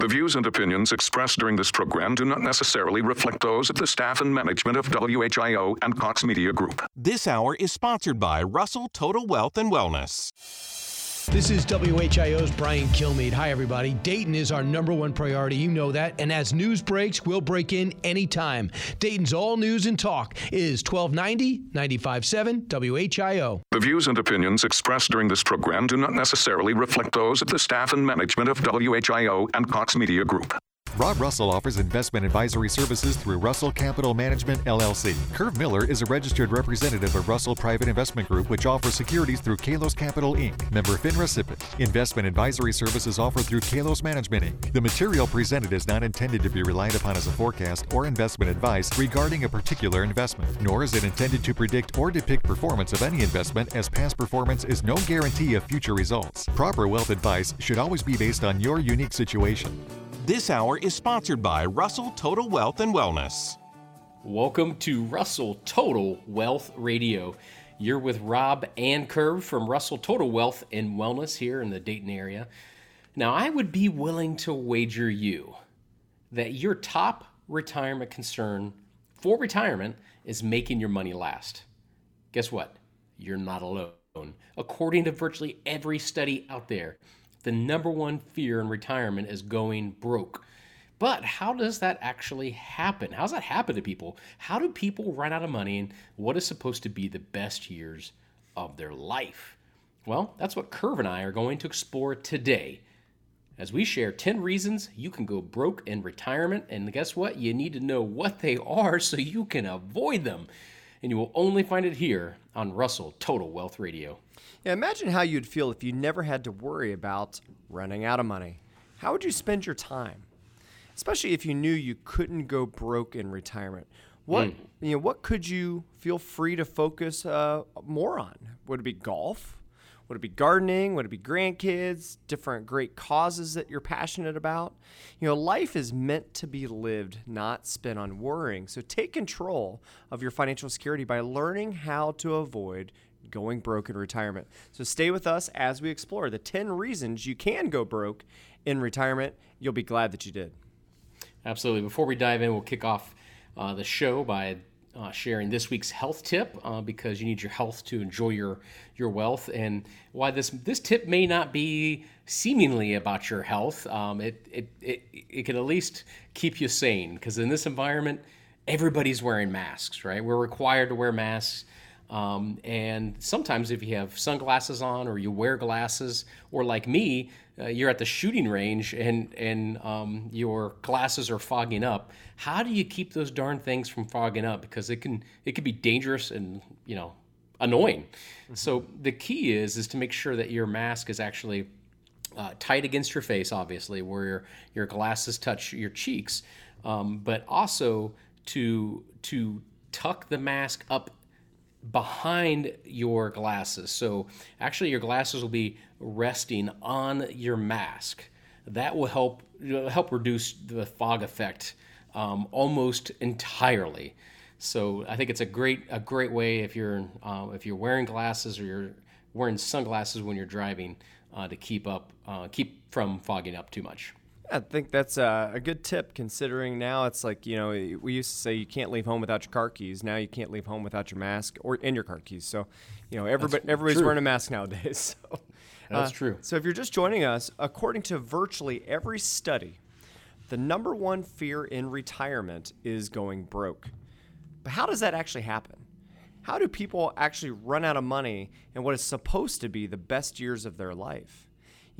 The views and opinions expressed during this program do not necessarily reflect those of the staff and management of WHIO and Cox Media Group. This hour is sponsored by Russell Total Wealth and Wellness. This is WHIO's Brian Kilmeade. Hi, everybody. Dayton is our number one priority. You know that. And as news breaks, we'll break in anytime. Dayton's all news and talk is 1290 957 WHIO. The views and opinions expressed during this program do not necessarily reflect those of the staff and management of WHIO and Cox Media Group. Rob Russell offers investment advisory services through Russell Capital Management LLC. Curve Miller is a registered representative of Russell Private Investment Group, which offers securities through Kalos Capital Inc., member FINRA SIPC. Investment advisory services offered through Kalos Management Inc. The material presented is not intended to be relied upon as a forecast or investment advice regarding a particular investment, nor is it intended to predict or depict performance of any investment, as past performance is no guarantee of future results. Proper wealth advice should always be based on your unique situation. This hour is sponsored by Russell Total Wealth and Wellness. Welcome to Russell Total Wealth Radio. You're with Rob and Curve from Russell Total Wealth and Wellness here in the Dayton area. Now, I would be willing to wager you that your top retirement concern for retirement is making your money last. Guess what? You're not alone. According to virtually every study out there, the number one fear in retirement is going broke. But how does that actually happen? How does that happen to people? How do people run out of money in what is supposed to be the best years of their life? Well, that's what Curve and I are going to explore today as we share 10 reasons you can go broke in retirement. And guess what? You need to know what they are so you can avoid them. And you will only find it here on Russell Total Wealth Radio. Yeah, imagine how you'd feel if you never had to worry about running out of money. How would you spend your time? Especially if you knew you couldn't go broke in retirement. What mm. you know? What could you feel free to focus uh, more on? Would it be golf? Would it be gardening? Would it be grandkids? Different great causes that you're passionate about? You know, life is meant to be lived, not spent on worrying. So take control of your financial security by learning how to avoid going broke in retirement. So stay with us as we explore the 10 reasons you can go broke in retirement. You'll be glad that you did. Absolutely. Before we dive in, we'll kick off uh, the show by uh, sharing this week's health tip uh, because you need your health to enjoy your your wealth. And why this this tip may not be seemingly about your health um, it, it it it can at least keep you sane because in this environment everybody's wearing masks right? We're required to wear masks. Um, and sometimes, if you have sunglasses on or you wear glasses, or like me, uh, you're at the shooting range and and um, your glasses are fogging up. How do you keep those darn things from fogging up? Because it can it can be dangerous and you know annoying. Mm-hmm. So the key is is to make sure that your mask is actually uh, tight against your face, obviously, where your your glasses touch your cheeks, um, but also to to tuck the mask up behind your glasses. So actually, your glasses will be resting on your mask. That will help help reduce the fog effect um, almost entirely. So I think it's a great a great way if you're uh, if you're wearing glasses or you're wearing sunglasses when you're driving uh, to keep up uh, keep from fogging up too much. I think that's a, a, good tip considering now it's like, you know, we used to say you can't leave home without your car keys. Now you can't leave home without your mask or in your car keys. So, you know, everybody, everybody's true. wearing a mask nowadays. So. That's uh, true. So if you're just joining us, according to virtually every study, the number one fear in retirement is going broke. But how does that actually happen? How do people actually run out of money in what is supposed to be the best years of their life?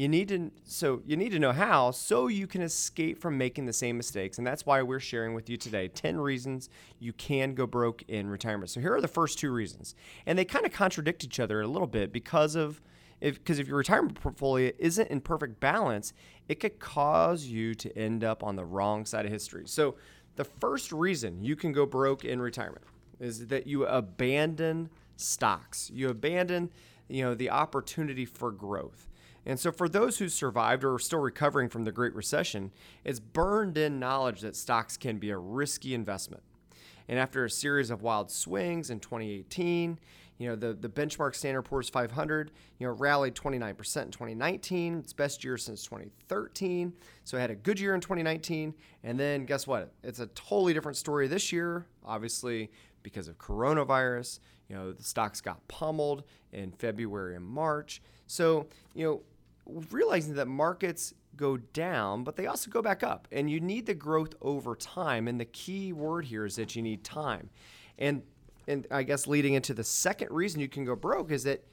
You need to so you need to know how so you can escape from making the same mistakes and that's why we're sharing with you today 10 reasons you can go broke in retirement. So here are the first two reasons and they kind of contradict each other a little bit because of if because if your retirement portfolio isn't in perfect balance it could cause you to end up on the wrong side of history. So the first reason you can go broke in retirement is that you abandon stocks. You abandon you know the opportunity for growth and so, for those who survived or are still recovering from the Great Recession, it's burned in knowledge that stocks can be a risky investment. And after a series of wild swings in 2018, You know, the, the benchmark Standard Poor's 500, you know, rallied 29% in 2019. Its best year since 2013. So it had a good year in 2019. And then guess what? It's a totally different story this year, obviously, because of coronavirus. You know, the stocks got pummeled in February and March. So, you know, realizing that markets go down, but they also go back up. And you need the growth over time. And the key word here is that you need time. And and I guess leading into the second reason you can go broke is that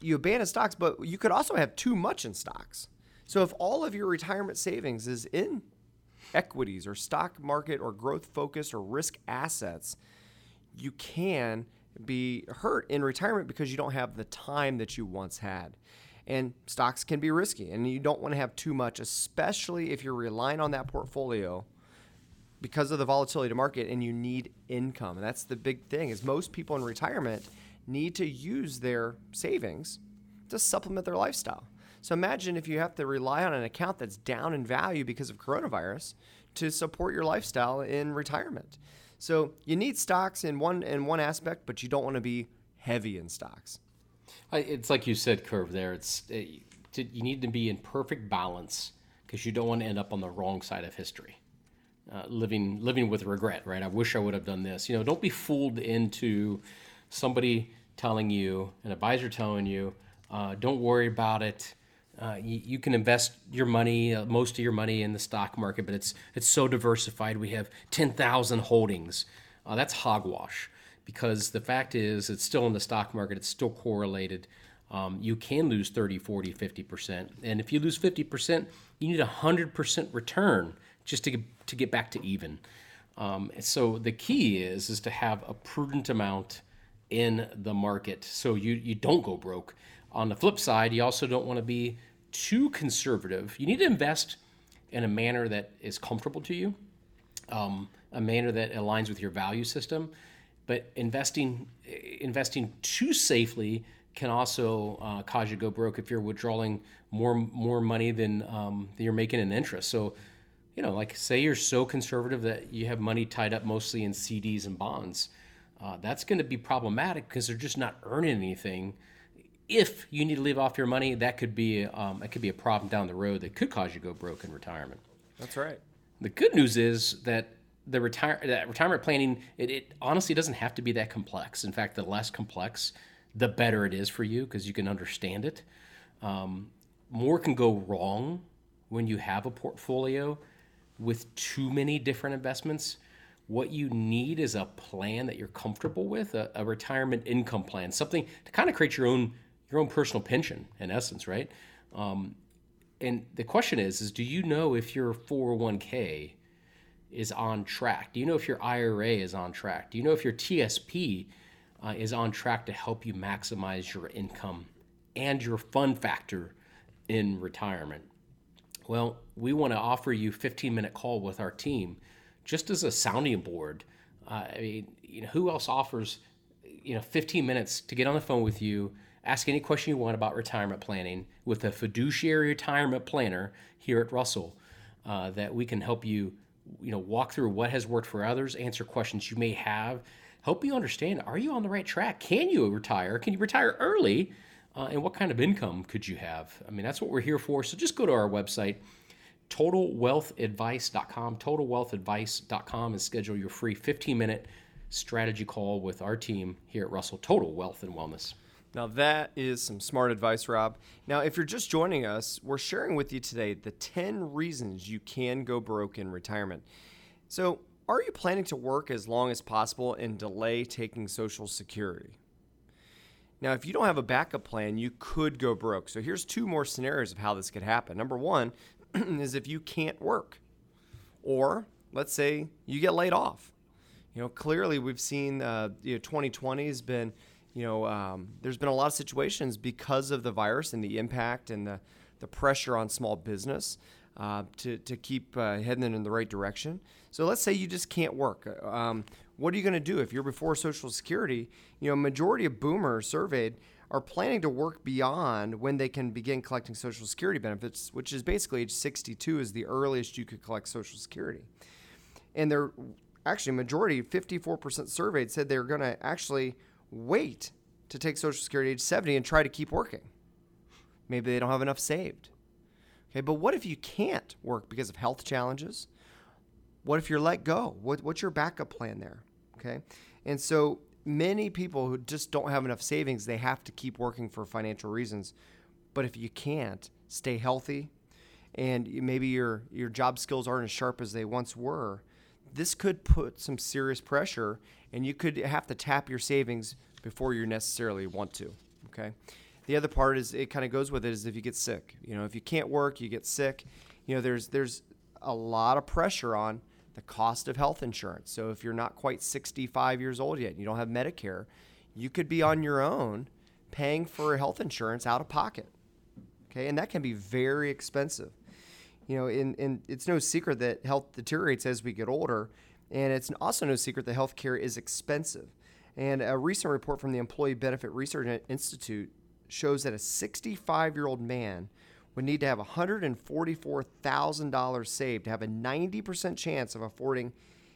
you abandon stocks, but you could also have too much in stocks. So if all of your retirement savings is in equities or stock market or growth focused or risk assets, you can be hurt in retirement because you don't have the time that you once had. And stocks can be risky, and you don't want to have too much, especially if you're relying on that portfolio because of the volatility the market and you need income. And that's the big thing is most people in retirement need to use their savings to supplement their lifestyle. So imagine if you have to rely on an account that's down in value because of coronavirus to support your lifestyle in retirement. So you need stocks in one in one aspect, but you don't want to be heavy in stocks. It's like you said, curve there. It's it, you need to be in perfect balance because you don't want to end up on the wrong side of history uh, living living with regret, right? I wish I would have done this. You know, don't be fooled into somebody telling you, an advisor telling you, uh, don't worry about it. Uh, you, you, can invest your money, uh, most of your money, in the stock market, but it's it's so diversified. We have ten thousand holdings. Uh, that's hogwash because the fact is, it's still in the stock market. It's still correlated. Um, you can lose 30, 40, 50%. And if you lose 50%, you need a 100% return just to get, to get back to even. Um, so the key is is to have a prudent amount in the market so you you don't go broke. On the flip side, you also don't want to be too conservative. You need to invest in a manner that is comfortable to you, um, a manner that aligns with your value system. But investing investing too safely can also uh, cause you to go broke if you're withdrawing more more money than um, than you're making in interest. So you know, like say you're so conservative that you have money tied up mostly in CDs and bonds, uh, that's going to be problematic because they're just not earning anything. If you need to leave off your money, that could be um, that could be a problem down the road that could cause you to go broke in retirement. That's right. The good news is that the retire that retirement planning it, it honestly doesn't have to be that complex. In fact, the less complex, the better it is for you because you can understand it. Um, more can go wrong when you have a portfolio with too many different investments. What you need is a plan that you're comfortable with, a, a retirement income plan, something to kind of create your own your own personal pension, in essence, right? Um, and the question is, is do you know if your 401k is on track? Do you know if your IRA is on track? Do you know if your TSP uh, is on track to help you maximize your income and your fun factor in retirement? Well, we want to offer you 15 minute call with our team just as a sounding board. Uh, I mean, you know, who else offers, you know, 15 minutes to get on the phone with you, ask any question you want about retirement planning with a fiduciary retirement planner here at Russell uh, that we can help you, you know, walk through what has worked for others, answer questions you may have, help you understand, are you on the right track? Can you retire? Can you retire early? uh, and what kind of income could you have? I mean, that's what we're here for. So just go to our website, totalwealthadvice.com, totalwealthadvice.com, and schedule your free 15 minute strategy call with our team here at Russell Total Wealth and Wellness. Now, that is some smart advice, Rob. Now, if you're just joining us, we're sharing with you today the 10 reasons you can go broke in retirement. So, are you planning to work as long as possible and delay taking Social Security? Now, if you don't have a backup plan, you could go broke. So here's two more scenarios of how this could happen. Number one is if you can't work, or let's say you get laid off. You know, clearly we've seen uh, you know 2020 has been, you know, um, there's been a lot of situations because of the virus and the impact and the the pressure on small business uh, to to keep uh, heading in the right direction. So let's say you just can't work. Um, what are you going to do if you're before Social Security? You know, majority of boomers surveyed are planning to work beyond when they can begin collecting Social Security benefits, which is basically age 62 is the earliest you could collect Social Security. And they're actually majority, 54% surveyed, said they're going to actually wait to take Social Security age 70 and try to keep working. Maybe they don't have enough saved. Okay, but what if you can't work because of health challenges? What if you're let go? What, what's your backup plan there? Okay, and so many people who just don't have enough savings, they have to keep working for financial reasons. But if you can't, stay healthy, and maybe your your job skills aren't as sharp as they once were, this could put some serious pressure, and you could have to tap your savings before you necessarily want to. Okay. The other part is it kind of goes with it is if you get sick. You know, if you can't work, you get sick. You know, there's there's a lot of pressure on the cost of health insurance. So if you're not quite 65 years old yet and you don't have Medicare, you could be on your own paying for health insurance out of pocket. Okay, and that can be very expensive. You know, and, and it's no secret that health deteriorates as we get older, and it's also no secret that healthcare is expensive. And a recent report from the Employee Benefit Research Institute shows that a 65 year old man would need to have $144,000 saved to have a 90% chance of affording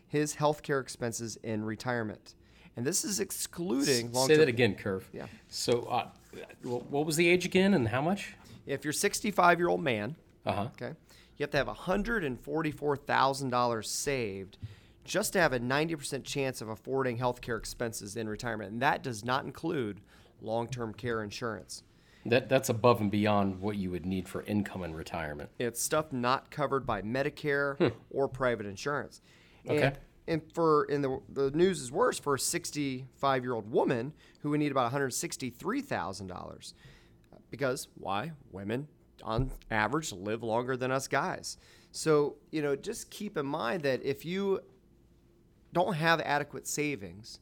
his health care expenses in retirement. And this is excluding long Say that again, Curve. Yeah. So, uh, what was the age again and how much? If you're 65 year old man, Uh huh. okay, you have to have $144,000 saved just to have a 90% chance of affording health care expenses in retirement. And that does not include long term care insurance. That that's above and beyond what you would need for income in retirement. It's stuff not covered by Medicare hmm. or private insurance. Okay. And, and for in the the news is worse for a 65 year old woman who would need about 163 thousand dollars. Because why? Women on average live longer than us guys. So you know, just keep in mind that if you don't have adequate savings,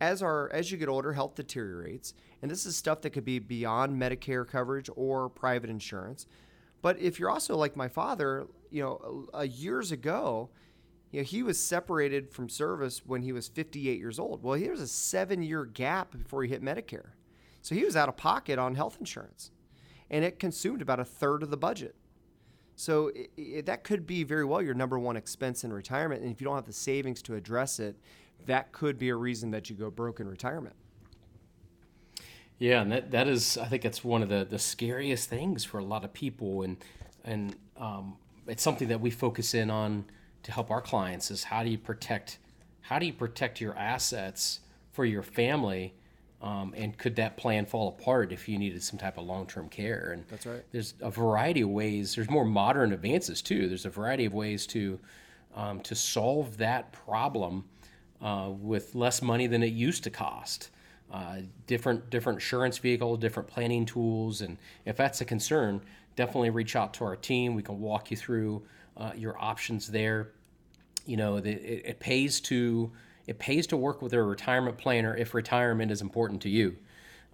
as our as you get older, health deteriorates, and this is stuff that could be beyond Medicare coverage or private insurance. But if you're also like my father, you know, years ago, you know, he was separated from service when he was 58 years old. Well, there was a seven-year gap before he hit Medicare, so he was out of pocket on health insurance, and it consumed about a third of the budget. So it, it, that could be very well your number one expense in retirement, and if you don't have the savings to address it, that could be a reason that you go broke in retirement. Yeah, and that, that is, I think that's one of the, the scariest things for a lot of people, and and um, it's something that we focus in on to help our clients is how do you protect how do you protect your assets for your family, um, and could that plan fall apart if you needed some type of long term care? And That's right. There's a variety of ways. There's more modern advances too. There's a variety of ways to um, to solve that problem uh, with less money than it used to cost uh, different different insurance vehicles, different planning tools, and if that's a concern, definitely reach out to our team. We can walk you through uh, your options there. You know, the, it, it pays to it pays to work with a retirement planner if retirement is important to you.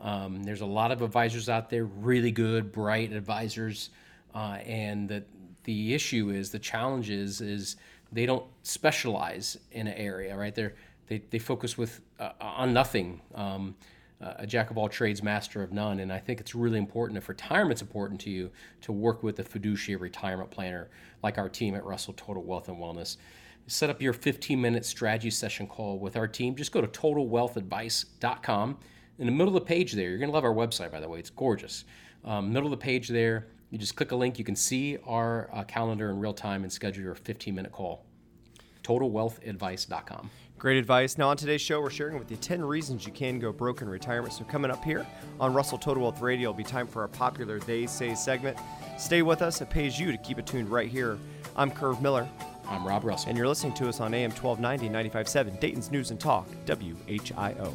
Um, there's a lot of advisors out there, really good, bright advisors, uh, and the the issue is the challenge is is they don't specialize in an area, right? They're they, they focus with uh, on nothing. Um, a jack of all trades, master of none. And I think it's really important if retirement's important to you to work with a fiduciary retirement planner like our team at Russell Total Wealth and Wellness. Set up your 15 minute strategy session call with our team. Just go to totalwealthadvice.com. In the middle of the page there, you're going to love our website, by the way. It's gorgeous. Um, middle of the page there, you just click a link. You can see our uh, calendar in real time and schedule your 15 minute call. TotalWealthAdvice.com. Great advice. Now, on today's show, we're sharing with you 10 reasons you can go broke in retirement. So, coming up here on Russell Total Wealth Radio, it'll be time for our popular They Say segment. Stay with us. It pays you to keep it tuned right here. I'm Curve Miller, I'm Rob Russell. and you're listening to us on AM 1290 95.7, Dayton's News and Talk, WHIO.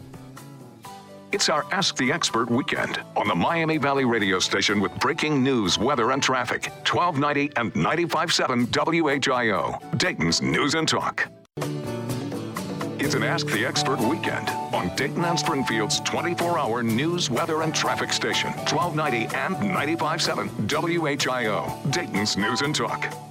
It's our Ask the Expert weekend on the Miami Valley radio station with breaking news, weather, and traffic. 1290 and 95.7 WHIO, Dayton's News and Talk. It's an Ask the Expert weekend on Dayton and Springfield's 24 hour news, weather, and traffic station. 1290 and 95.7 WHIO, Dayton's News and Talk.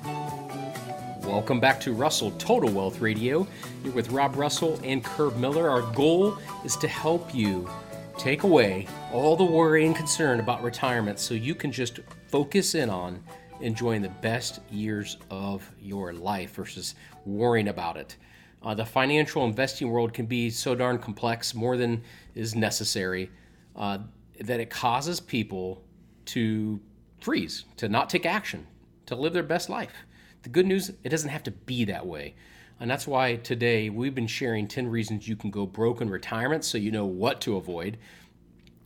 Welcome back to Russell Total Wealth Radio. You're with Rob Russell and Curve Miller. Our goal is to help you take away all the worry and concern about retirement so you can just focus in on enjoying the best years of your life versus worrying about it. Uh, the financial investing world can be so darn complex, more than is necessary, uh, that it causes people to freeze, to not take action, to live their best life. The good news, it doesn't have to be that way. And that's why today we've been sharing 10 reasons you can go broke in retirement so you know what to avoid.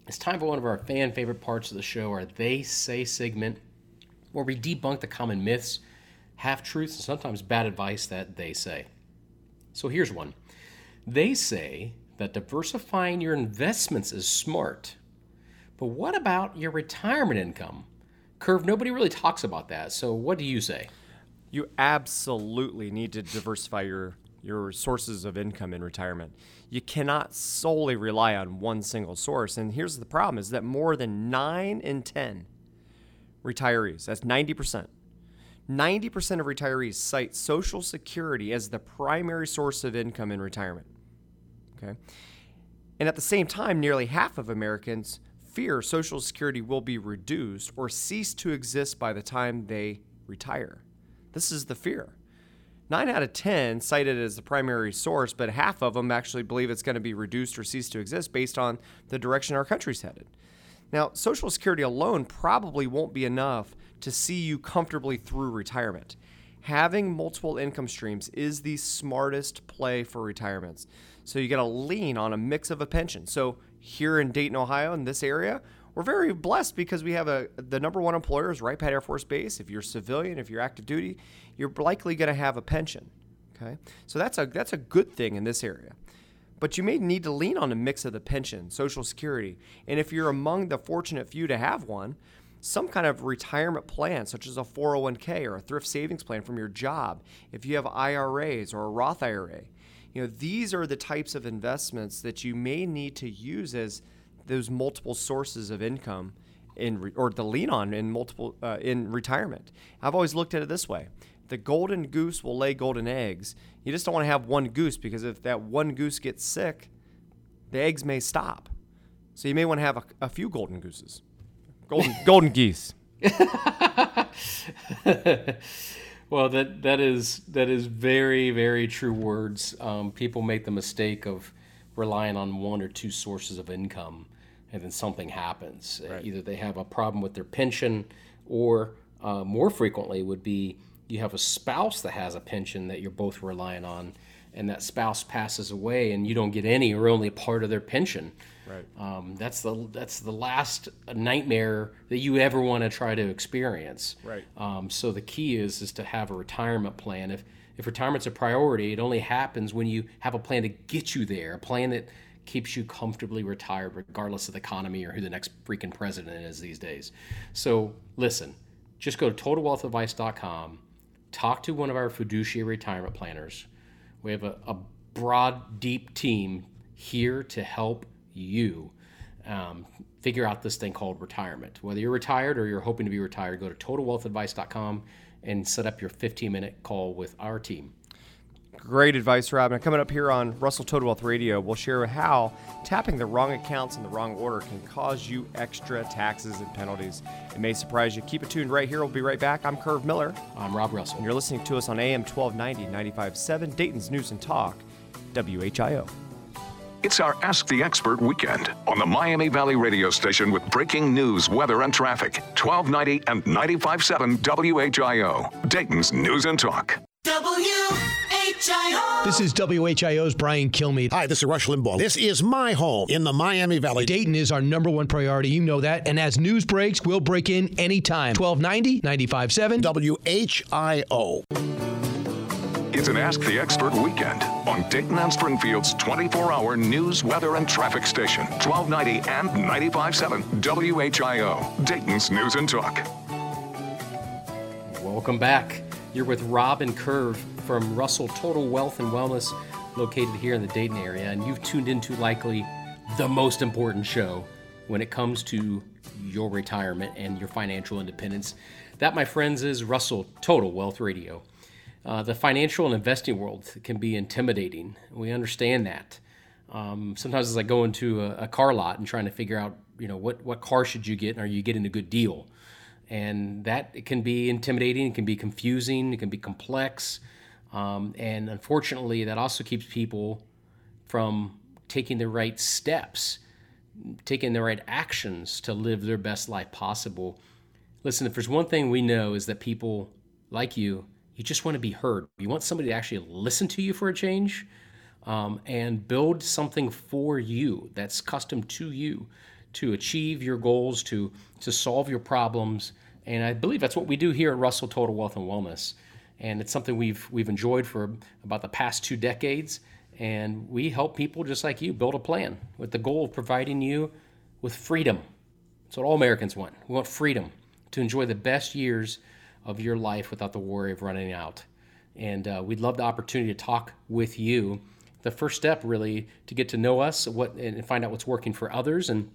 It's time for one of our fan favorite parts of the show, our They Say segment, where we debunk the common myths, half truths, and sometimes bad advice that they say. So here's one They say that diversifying your investments is smart. But what about your retirement income? Curve, nobody really talks about that. So what do you say? You absolutely need to diversify your your sources of income in retirement. You cannot solely rely on one single source. And here's the problem is that more than 9 in 10 retirees, that's 90%. 90% of retirees cite Social Security as the primary source of income in retirement. Okay? And at the same time, nearly half of Americans fear Social Security will be reduced or cease to exist by the time they retire. This is the fear. Nine out of 10 cite it as the primary source, but half of them actually believe it's going to be reduced or cease to exist based on the direction our country's headed. Now, Social Security alone probably won't be enough to see you comfortably through retirement. Having multiple income streams is the smartest play for retirements. So you got to lean on a mix of a pension. So here in Dayton, Ohio, in this area, we're very blessed because we have a the number one employer is Wright Pat Air Force Base. If you're civilian, if you're active duty, you're likely going to have a pension. Okay, so that's a that's a good thing in this area. But you may need to lean on a mix of the pension, Social Security, and if you're among the fortunate few to have one, some kind of retirement plan, such as a 401k or a thrift savings plan from your job. If you have IRAs or a Roth IRA, you know these are the types of investments that you may need to use as those multiple sources of income in re, or to lean on in multiple uh, in retirement. I've always looked at it this way: the golden goose will lay golden eggs. You just don't want to have one goose because if that one goose gets sick, the eggs may stop. So you may want to have a, a few golden gooses, golden golden geese. well, that that is that is very very true words. Um, people make the mistake of relying on one or two sources of income and then something happens. Right. Either they have a problem with their pension, or uh, more frequently would be you have a spouse that has a pension that you're both relying on, and that spouse passes away and you don't get any or only a part of their pension. Right. Um, that's the that's the last nightmare that you ever want to try to experience. Right. Um, so the key is is to have a retirement plan. If if retirement's a priority, it only happens when you have a plan to get you there, a plan that keeps you comfortably retired regardless of the economy or who the next freaking president is these days. So listen, just go to totalwealthadvice.com, talk to one of our fiduciary retirement planners. We have a, a broad, deep team here to help you um, figure out this thing called retirement. Whether you're retired or you're hoping to be retired, go to totalwealthadvice.com and set up your 15 minute call with our team. Great advice, Rob. And coming up here on Russell Total Wealth Radio, we'll share how tapping the wrong accounts in the wrong order can cause you extra taxes and penalties. It may surprise you. Keep it tuned right here. We'll be right back. I'm Curve Miller. I'm Rob Russell. And you're listening to us on AM 1290, 95.7, Dayton's News and Talk, WHIO. It's our Ask the Expert weekend on the Miami Valley radio station with breaking news, weather, and traffic. 1290 and 95.7 WHIO, Dayton's News and Talk. WHIO. This is WHIO's Brian Kilmeade. Hi, this is Rush Limbaugh. This is my home in the Miami Valley. Dayton is our number one priority. You know that. And as news breaks, we'll break in anytime. 1290, 95.7. WHIO. It's an Ask the Expert weekend on Dayton and Springfield's 24 hour news, weather, and traffic station, 1290 and 95.7 WHIO, Dayton's News and Talk. Welcome back. You're with Rob and Curve from Russell Total Wealth and Wellness, located here in the Dayton area, and you've tuned into likely the most important show when it comes to your retirement and your financial independence. That, my friends, is Russell Total Wealth Radio. Uh, the financial and investing world can be intimidating. We understand that. Um, sometimes it's like going to a, a, car lot and trying to figure out, you know, what, what car should you get and are you getting a good deal? And that it can be intimidating, it can be confusing, it can be complex. Um, and unfortunately, that also keeps people from taking the right steps, taking the right actions to live their best life possible. Listen, if there's one thing we know is that people like you, you just want to be heard. You want somebody to actually listen to you for a change um, and build something for you that's custom to you to achieve your goals, to to solve your problems. And I believe that's what we do here at Russell Total Wealth and Wellness. And it's something we've we've enjoyed for about the past two decades. And we help people just like you build a plan with the goal of providing you with freedom. That's what all Americans want. We want freedom to enjoy the best years of your life without the worry of running out. And uh, we'd love the opportunity to talk with you. The first step, really, to get to know us, what and find out what's working for others, and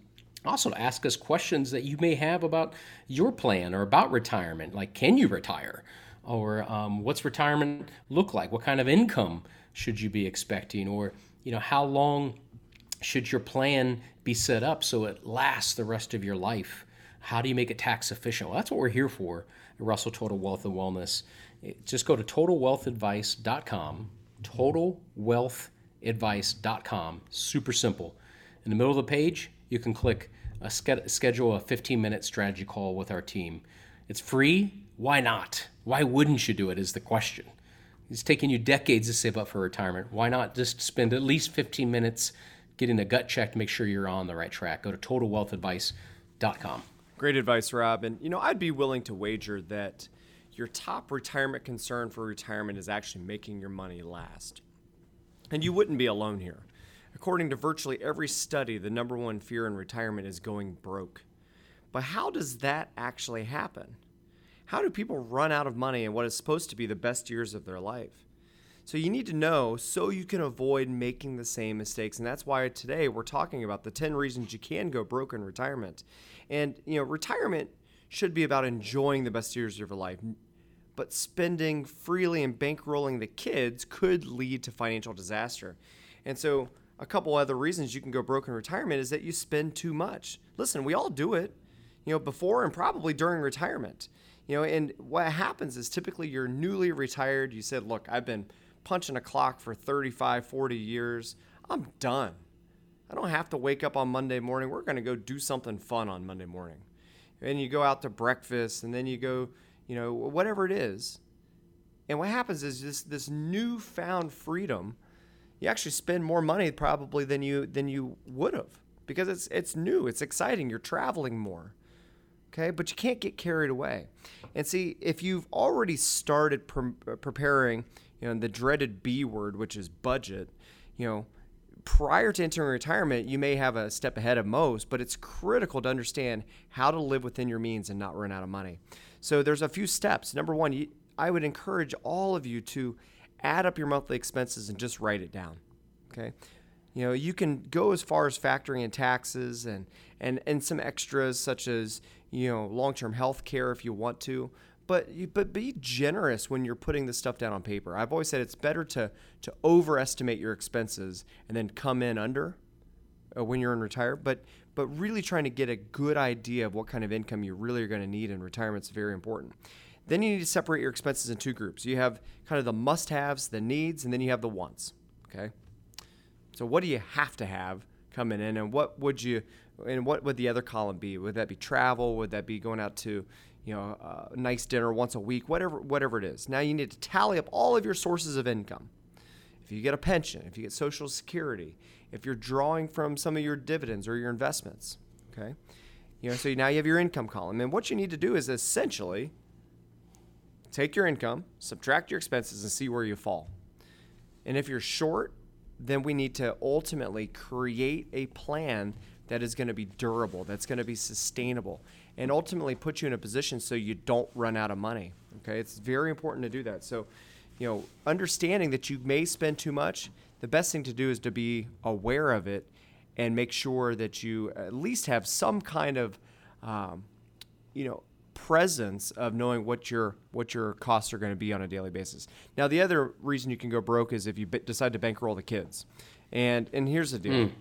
also to ask us questions that you may have about your plan or about retirement. Like, can you retire? Or um, what's retirement look like? What kind of income should you be expecting? Or, you know, how long should your plan be set up so it lasts the rest of your life? How do you make it tax efficient? Well, that's what we're here for at Russell Total Wealth and Wellness. Just go to totalwealthadvice.com, totalwealthadvice.com. Super simple. In the middle of the page, you can click a schedule a 15 minute strategy call with our team. It's free. Why not? Why wouldn't you do it? Is the question. It's taken you decades to save up for retirement. Why not just spend at least 15 minutes getting a gut check to make sure you're on the right track? Go to totalwealthadvice.com. Great advice, Rob. And you know, I'd be willing to wager that your top retirement concern for retirement is actually making your money last. And you wouldn't be alone here. According to virtually every study, the number one fear in retirement is going broke. But how does that actually happen? How do people run out of money in what is supposed to be the best years of their life? So you need to know so you can avoid making the same mistakes. And that's why today we're talking about the 10 reasons you can go broke in retirement. And you know, retirement should be about enjoying the best years of your life. But spending freely and bankrolling the kids could lead to financial disaster. And so a couple other reasons you can go broke in retirement is that you spend too much. Listen, we all do it, you know, before and probably during retirement. You know, and what happens is typically you're newly retired, you said, "Look, I've been punching a clock for 35, 40 years. I'm done. I don't have to wake up on Monday morning. We're going to go do something fun on Monday morning." And you go out to breakfast and then you go, you know, whatever it is. And what happens is this this newfound freedom you actually spend more money probably than you than you would have because it's it's new, it's exciting. You're traveling more. Okay, but you can't get carried away. And see, if you've already started pre- uh, preparing, you know, the dreaded B word, which is budget, you know, prior to entering retirement, you may have a step ahead of most, but it's critical to understand how to live within your means and not run out of money. So there's a few steps. Number one, you, I would encourage all of you to add up your monthly expenses and just write it down. Okay. You know, you can go as far as factoring in taxes and, and, and some extras such as, you know, long-term health care if you want to, but but be generous when you're putting this stuff down on paper. I've always said it's better to to overestimate your expenses and then come in under uh, when you're in retire, but but really trying to get a good idea of what kind of income you really are going to need in retirement is very important. Then you need to separate your expenses in two groups. You have kind of the must haves, the needs, and then you have the wants. Okay. So what do you have to have coming in, and what would you, and what would the other column be? Would that be travel? Would that be going out to, you know, a nice dinner once a week? Whatever, whatever it is. Now you need to tally up all of your sources of income. If you get a pension, if you get Social Security, if you're drawing from some of your dividends or your investments, okay. You know, so now you have your income column, and what you need to do is essentially take your income, subtract your expenses, and see where you fall. And if you're short, then we need to ultimately create a plan that is going to be durable, that's going to be sustainable, and ultimately put you in a position so you don't run out of money. Okay, it's very important to do that. So, you know, understanding that you may spend too much, the best thing to do is to be aware of it and make sure that you at least have some kind of, um, you know, presence of knowing what your what your costs are going to be on a daily basis. Now, the other reason you can go broke is if you b- decide to bankroll the kids. And and here's the deal. Mm.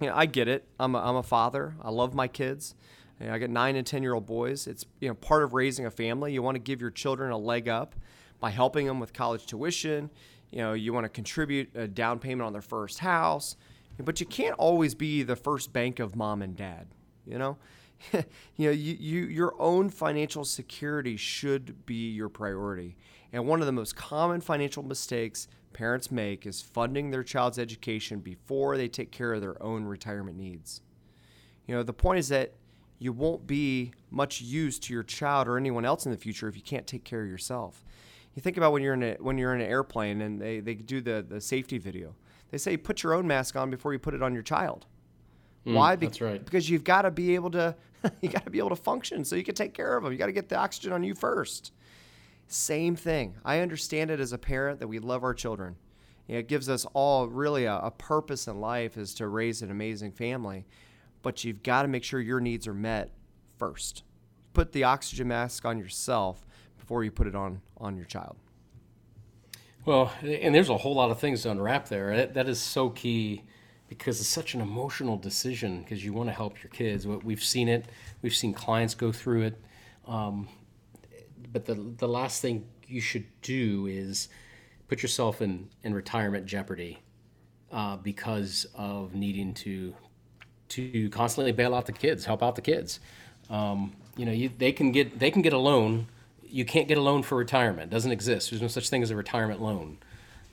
You know, I get it. I'm a, I'm a father. I love my kids. You know, I got nine and ten year old boys. It's you know part of raising a family. You want to give your children a leg up, by helping them with college tuition. You know, you want to contribute a down payment on their first house, but you can't always be the first bank of mom and dad. You know, you know, you, you your own financial security should be your priority. And one of the most common financial mistakes parents make is funding their child's education before they take care of their own retirement needs. You know, the point is that you won't be much use to your child or anyone else in the future if you can't take care of yourself. You think about when you're in a, when you're in an airplane and they, they do the, the safety video. They say put your own mask on before you put it on your child. Mm, Why? Be- that's right. Because you've got to be able to you got to be able to function so you can take care of them. You got to get the oxygen on you first. Same thing. I understand it as a parent that we love our children. You know, it gives us all really a, a purpose in life is to raise an amazing family, but you've got to make sure your needs are met first. Put the oxygen mask on yourself before you put it on on your child. Well, and there's a whole lot of things to unwrap there. That, that is so key because it's such an emotional decision because you want to help your kids. We've seen it. We've seen clients go through it. Um, but the the last thing you should do is put yourself in, in retirement jeopardy uh, because of needing to to constantly bail out the kids, help out the kids. Um, you know, you, they can get they can get a loan. You can't get a loan for retirement. It doesn't exist. There's no such thing as a retirement loan.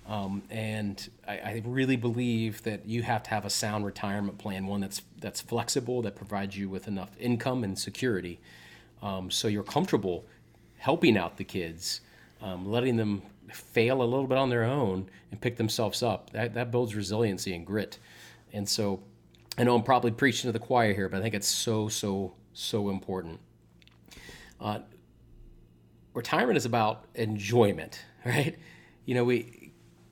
Um, and I, I, really believe that you have to have a sound retirement plan, one that's that's flexible, that provides you with enough income and security, um, so you're comfortable helping out the kids, um, letting them fail a little bit on their own and pick themselves up. That that builds resiliency and grit. And so, I know I'm probably preaching to the choir here, but I think it's so so so important. Uh, retirement is about enjoyment, right? You know, we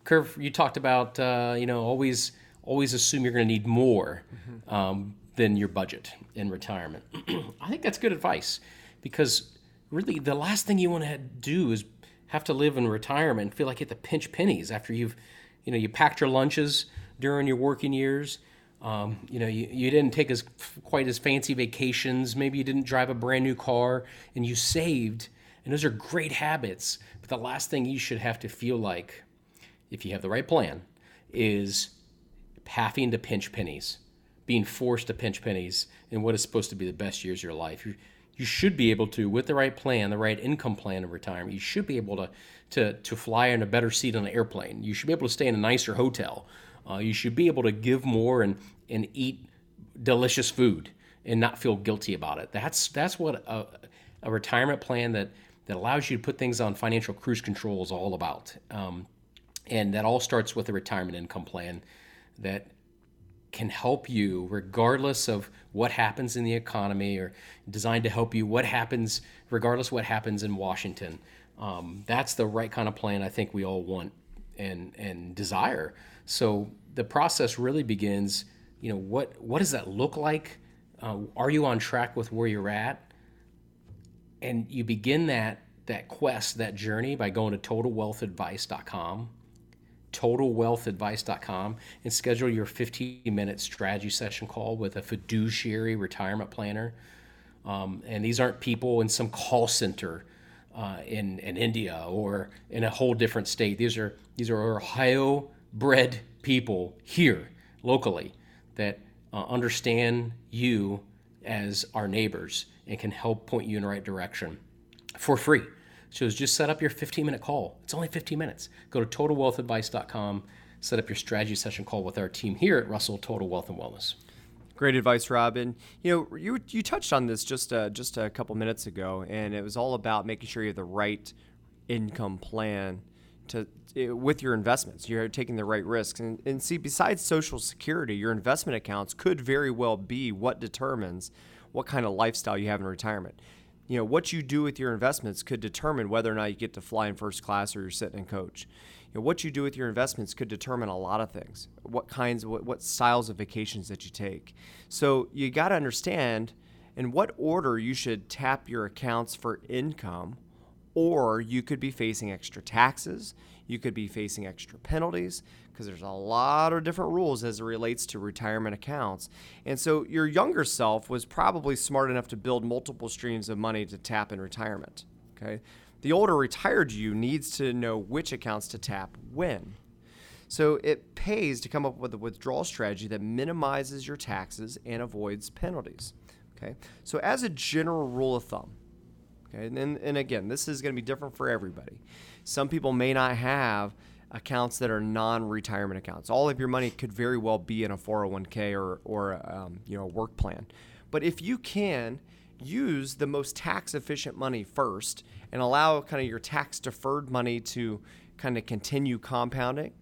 Curve, you talked about uh, you know always always assume you're going to need more mm-hmm. um, than your budget in retirement. I think that's good advice because really the last thing you want to do is have to live in retirement and feel like you have to pinch pennies after you've you know you packed your lunches during your working years. Um, you know, you, you didn't take as quite as fancy vacations. Maybe you didn't drive a brand new car, and you saved. And those are great habits. But the last thing you should have to feel like if you have the right plan, is having to pinch pennies, being forced to pinch pennies in what is supposed to be the best years of your life. You, you should be able to, with the right plan, the right income plan of retirement, you should be able to, to, to fly in a better seat on an airplane. You should be able to stay in a nicer hotel. Uh, you should be able to give more and, and eat delicious food and not feel guilty about it. That's, that's what a, a retirement plan that, that allows you to put things on financial cruise control is all about. Um, and that all starts with a retirement income plan that can help you regardless of what happens in the economy or designed to help you what happens regardless what happens in Washington. Um, that's the right kind of plan I think we all want and and desire. So the process really begins. You know what what does that look like? Uh, are you on track with where you're at? And you begin that that quest, that journey by going to totalwealthadvice.com totalwealthadvice.com and schedule your 15 minute strategy session call with a fiduciary retirement planner. Um, and these aren't people in some call center uh, in, in India or in a whole different state. These are, these are Ohio bred people here locally that uh, understand you as our neighbors and can help point you in the right direction for free. So just set up your 15 minute call. It's only 15 minutes. Go to totalwealthadvice.com, set up your strategy session call with our team here at Russell Total Wealth and Wellness. Great advice, Robin. You know, you you touched on this just uh, just a couple minutes ago, and it was all about making sure you have the right income plan to eh, with your investments. You're taking the right risks, and, and see, besides Social Security, your investment accounts could very well be what determines what kind of lifestyle you have in retirement you know what you do with your investments could determine whether or not you get to fly in first class or you're sitting in coach. You know, what you do with your investments could determine a lot of things. What kinds, what, what styles of vacations that you take. So you got to understand in what order you should tap your accounts for income, or you could be facing extra taxes. You could be facing extra penalties because there's a lot of different rules as it relates to retirement accounts. And so your younger self was probably smart enough to build multiple streams of money to tap in retirement. Okay. The older retired you needs to know which accounts to tap when. So it pays to come up with a withdrawal strategy that minimizes your taxes and avoids penalties. Okay. So as a general rule of thumb, okay, and, and again, this is going to be different for everybody. Some people may not have accounts that are non-retirement accounts. All of your money could very well be in a 401k or, or um, you know a work plan. But if you can use the most tax efficient money first and allow kind of your tax deferred money to kind of continue compounding,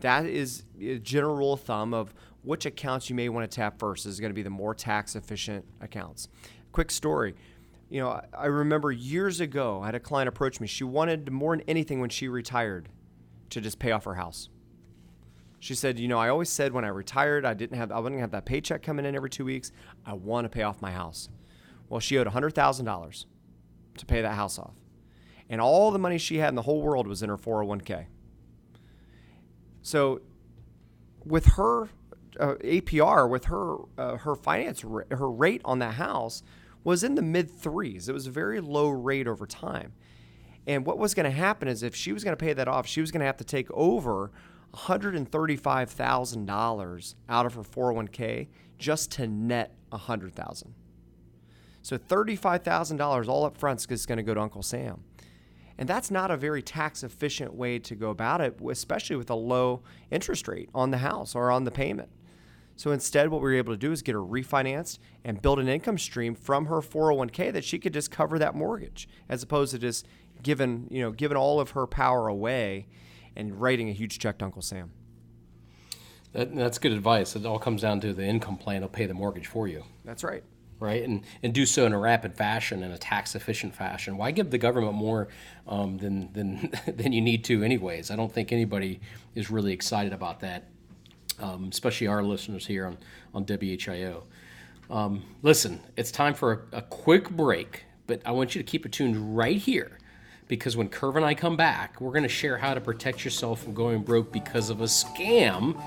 that is a general rule of thumb of which accounts you may want to tap first is going to be the more tax efficient accounts. Quick story. You know, I remember years ago, I had a client approach me. She wanted more than anything when she retired to just pay off her house. She said, "You know, I always said when I retired, I didn't have I wouldn't have that paycheck coming in every 2 weeks. I want to pay off my house." Well, she owed $100,000 to pay that house off. And all the money she had in the whole world was in her 401k. So with her uh, APR, with her uh, her finance her rate on that house was in the mid threes. It was a very low rate over time. And what was going to happen is if she was going to pay that off, she was going to have to take over $135,000 out of her 401k just to net 100,000. So $35,000 all up front is going to go to Uncle Sam. And that's not a very tax efficient way to go about it, especially with a low interest rate on the house or on the payment. So instead, what we were able to do is get her refinanced and build an income stream from her 401k that she could just cover that mortgage, as opposed to just giving, you know, giving all of her power away and writing a huge check to Uncle Sam. That, that's good advice. It all comes down to the income plan will pay the mortgage for you. That's right. Right, and and do so in a rapid fashion, in a tax efficient fashion. Why give the government more um, than than than you need to, anyways? I don't think anybody is really excited about that, um, especially our listeners here on on WHIO. Um, listen, it's time for a, a quick break, but I want you to keep it tuned right here because when Curve and I come back, we're going to share how to protect yourself from going broke because of a scam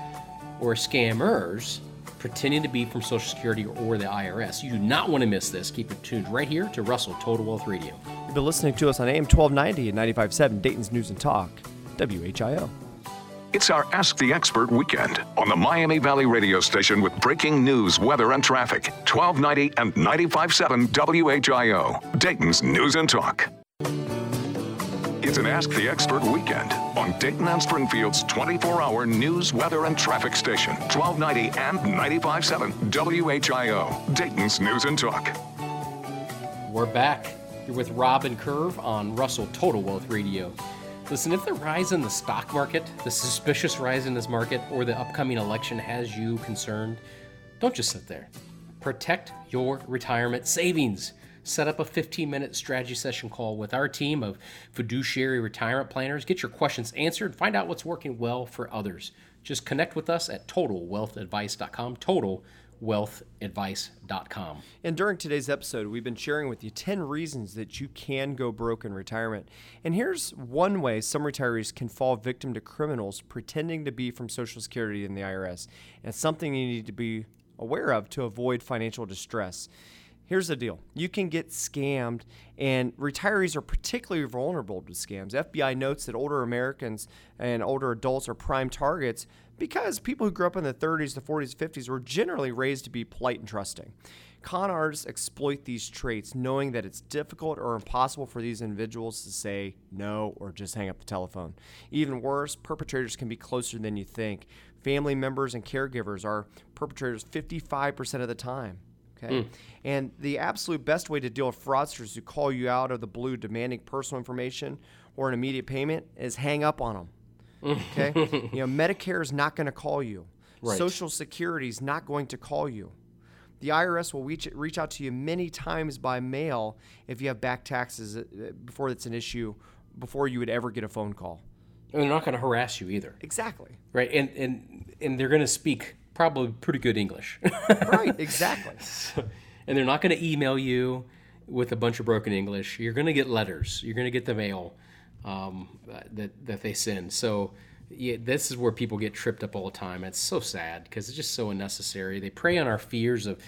or scammers pretending to be from Social Security or the IRS. You do not want to miss this. Keep it tuned right here to Russell Total Wealth Radio. You've been listening to us on AM 1290 and 95.7 Dayton's News and Talk, WHIO. It's our Ask the Expert weekend on the Miami Valley radio station with breaking news, weather, and traffic. 1290 and 95.7 WHIO, Dayton's News and Talk. It's an Ask the Expert weekend on Dayton and Springfield's 24 hour news, weather, and traffic station, 1290 and 95.7 WHIO, Dayton's News and Talk. We're back. You're with Rob and Curve on Russell Total Wealth Radio. Listen, if the rise in the stock market, the suspicious rise in this market, or the upcoming election has you concerned, don't just sit there. Protect your retirement savings set up a 15 minute strategy session call with our team of fiduciary retirement planners. Get your questions answered, find out what's working well for others. Just connect with us at totalwealthadvice.com. Totalwealthadvice.com. And during today's episode, we've been sharing with you 10 reasons that you can go broke in retirement. And here's one way some retirees can fall victim to criminals pretending to be from Social Security and the IRS. And it's something you need to be aware of to avoid financial distress. Here's the deal you can get scammed, and retirees are particularly vulnerable to scams. FBI notes that older Americans and older adults are prime targets because people who grew up in the 30s, the 40s, 50s were generally raised to be polite and trusting. Con artists exploit these traits, knowing that it's difficult or impossible for these individuals to say no or just hang up the telephone. Even worse, perpetrators can be closer than you think. Family members and caregivers are perpetrators 55% of the time. Okay. Mm. And the absolute best way to deal with fraudsters who call you out of the blue demanding personal information or an immediate payment is hang up on them. Okay. you know, Medicare is not going to call you. Right. Social Security is not going to call you. The IRS will reach, reach out to you many times by mail if you have back taxes uh, before it's an issue, before you would ever get a phone call. And they're not going to harass you either. Exactly. Right. And and and they're going to speak probably pretty good English. right, exactly. So, and they're not going to email you with a bunch of broken English. You're going to get letters. You're going to get the mail um, that that they send. So yeah, this is where people get tripped up all the time. It's so sad because it's just so unnecessary. They prey on our fears of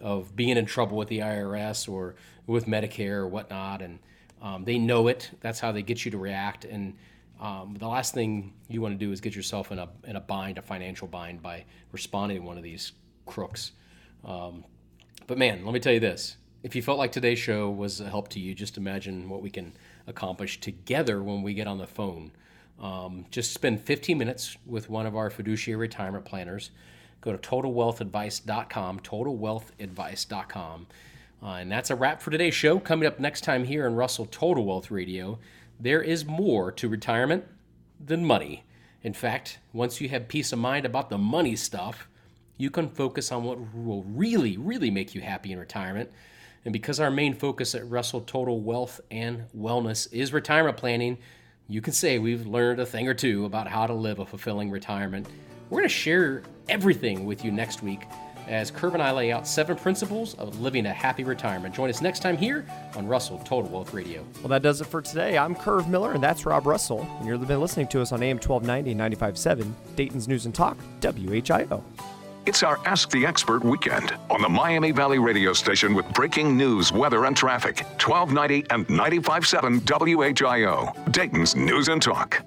of being in trouble with the IRS or with Medicare or whatnot, and Um, they know it. That's how they get you to react. And um, the last thing you want to do is get yourself in a in a bind, a financial bind, by responding to one of these crooks. Um, but man, let me tell you this: if you felt like today's show was a help to you, just imagine what we can accomplish together when we get on the phone. Um, just spend 15 minutes with one of our fiduciary retirement planners. Go to totalwealthadvice.com, totalwealthadvice.com. Uh, and that's a wrap for today's show. Coming up next time here on Russell Total Wealth Radio, there is more to retirement than money. In fact, once you have peace of mind about the money stuff, you can focus on what will really, really make you happy in retirement. And because our main focus at Russell Total Wealth and Wellness is retirement planning, you can say we've learned a thing or two about how to live a fulfilling retirement. We're going to share everything with you next week as Curve and I lay out seven principles of living a happy retirement. Join us next time here on Russell Total Wealth Radio. Well, that does it for today. I'm Curve Miller, and that's Rob Russell. And you've been listening to us on AM 1290 95.7, Dayton's News and Talk, WHIO. It's our Ask the Expert weekend on the Miami Valley radio station with breaking news, weather, and traffic. 1290 and 95.7 WHIO, Dayton's News and Talk.